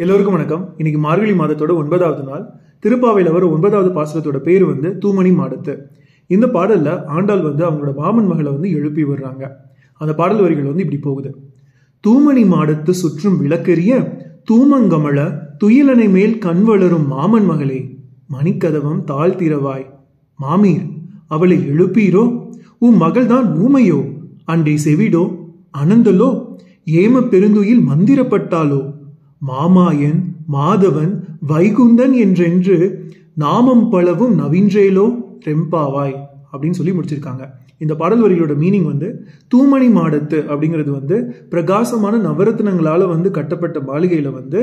எல்லோருக்கும் வணக்கம். இன்னைக்கு மார்கழி மாதத்தோட ஒன்பதாவது நாள். திருப்பாவையில் வர ஒன்பதாவது பாசுரத்தோட பேர் வந்து தூமணி மாடத்து. இந்த பாடலில் ஆண்டாள் வந்து அவங்களோட மாமன் மகளை வந்து எழுப்பி விடுறாங்க. அந்த பாடல் வரிகள் வந்து இப்படி போகுது. தூமணி மாடத்து சுற்றும் விளக்கெறிய தூமங்கமழ துயிலனை மேல் கண் வளரும் மாமன் மகளே மணிக்கதவம் தாழ்த்திரவாய் மாமீர் அவளை எழுப்பீரோ? உன் மகள்தான் ஊமையோ அண்டை செவிடோ அனந்தலோ? ஏம பெருந்துயில் மந்திரப்பட்டாலோ? மாமாயன் மாதவன் வைகுந்தன் என்றென்று நாமம் பலவும் நவின்றேலோ? ரெம்பாவாய் அப்படின்னு சொல்லி முடிச்சிருக்காங்க. இந்த பாடல் வரிகளோட மீனிங் வந்து தூமணி மாடத்து அப்படிங்கிறது வந்து பிரகாசமான நவரத்னங்களால் வந்து கட்டப்பட்ட மாளிகையில் வந்து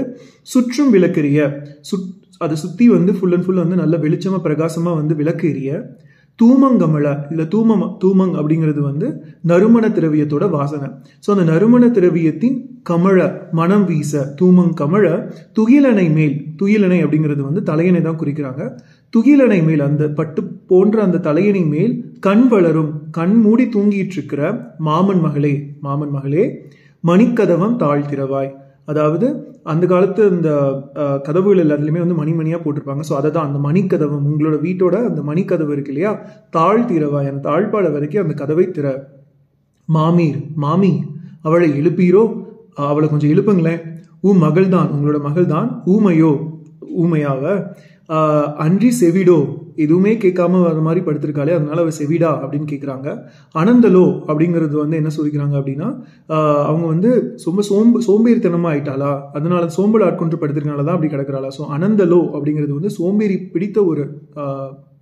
சுற்றும் விளக்கெரிய சுத் அதை சுற்றி வந்து ஃபுல் அண்ட் ஃபுல் வந்து நல்ல வெளிச்சமாக பிரகாசமாக வந்து விளக்கு எரிய தூமங்கமழ இல்லை தூமம் தூமங் அப்படிங்கிறது வந்து நறுமண திரவியத்தோட வாசனை. ஸோ அந்த நறுமண திரவியத்தின் கமழ மனம் வீச தூமங் கமழ துகிலணை மேல் துகிலணை அப்படிங்கிறது வந்து தலையணை தான் குறிக்கிறாங்க. துகிலணை மேல் அந்த பட்டு போன்ற அந்த தலையணை மேல் கண் வளரும் கண் மூடி தூங்கிட்டு இருக்கிற மாமன் மகளே மாமன் மகளே மணிக்கதவம் தாழ்த்திரவாய் அதாவது அந்த காலத்து அந்த கதவுகள் எல்லாத்துலேயுமே வந்து மணிமணியாக போட்டிருப்பாங்க. ஸோ அதை தான் அந்த மணிக்கதவு உங்களோட வீட்டோட அந்த மணிக்கதவு இருக்கு இல்லையா? தாழ்திறவா என் தாழ்பாட வரைக்கும் அந்த கதவை திற. மாமீர் மாமி அவளை எழுப்பீரோ? அவளை கொஞ்சம் எழுப்புங்களேன். ஊ மகள் தான் உங்களோட மகள் தான் ஊமையோ ஊமையாவ. அன்றி செவிடோ எதுவுமே கேட்காம வர மாதிரி படுத்திருக்காளே அதனால அவள் செவிடா அப்படின்னு கேட்குறாங்க அனந்தலோ அப்படிங்கிறது வந்து என்ன சொல்லிக்கிறாங்க அப்படின்னா அவங்க வந்து ரொம்ப சோம்பு சோம்பேறித்தனமாக ஆயிட்டாளா? அதனால சோம்பல் ஆட்கொண்டு படுத்திருக்கனால தான் அப்படி கிடக்குறாளா? ஸோ அனந்தலோ அப்படிங்கிறது வந்து சோம்பேறி பிடித்த ஒரு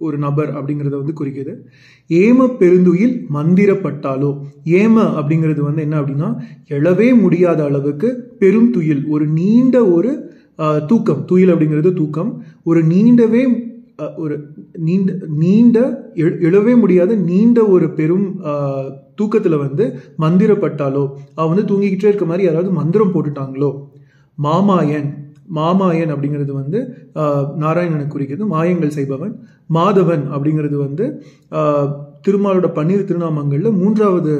ஒரு நபர் அப்படிங்கிறத வந்து குறிக்குது. ஏம பெருந்துயில் மந்திரப்பட்டாலோ ஏம அப்படிங்கிறது வந்து என்ன அப்படின்னா எழவே முடியாத அளவுக்கு பெரும் துயில் ஒரு நீண்ட ஒரு தூக்கம். துயில் அப்படிங்கிறது தூக்கம். ஒரு நீண்டவே ஒரு நீண்ட நீண்ட எழவே முடியாத நீண்ட ஒரு பெரும் தூக்கத்தில் வந்து மந்திரப்பட்டாலோ அவள் வந்து தூங்கிக்கிட்டே இருக்க மாதிரி யாராவது மந்திரம் போட்டுட்டாங்களோ? மாமாயன் மாமாயன் அப்படிங்கிறது வந்து நாராயணனை குறிக்கிறது. மாயங்கள் செய்பவன் மாதவன் அப்படிங்கிறது வந்து திருமாலோட பன்னீர் திருநாமங்களில் மூன்றாவது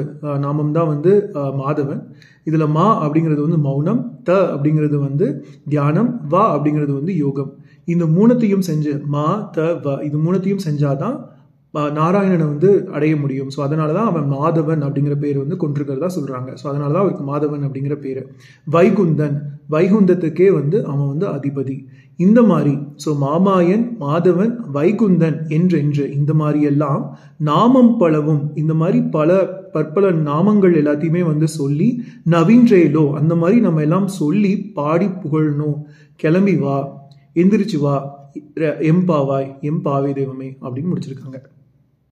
நாமம் தான் வந்து மாதவன். இதில் மா அப்படிங்கிறது வந்து மௌனம் த அப்படிங்கிறது வந்து தியானம் வா அப்படிங்கிறது வந்து யோகம். இந்த மூணத்தையும் செஞ்சு மா த வ இது மூணத்தையும் செஞ்சாதான் நாராயணனை வந்து அடைய முடியும். ஸோ அதனால தான் அவன் மாதவன் அப்படிங்கிற பேர் வந்து கொண்டிருக்கிறதா சொல்கிறாங்க ஸோ அதனால தான் அவருக்கு மாதவன் அப்படிங்கிற பேர். வைகுந்தன். வைகுந்தத்துக்கே வந்து அவன் வந்து அதிபதி. இந்த மாதிரி ஸோ மாமாயன் மாதவன் வைகுந்தன் என்றென்று இந்த மாதிரி எல்லாம் நாமம் பலவும் இந்த மாதிரி பல பற்பல நாமங்கள் எல்லாத்தையுமே வந்து சொல்லி நவீன்றேலோ அந்த மாதிரி நம்ம எல்லாம் சொல்லி பாடி புகழணும். கிளம்பி வா எந்திரிச்சு வா எம்பாவாய் எம்பாவை தெய்வமே அப்படின்னு முடிச்சிருக்காங்க.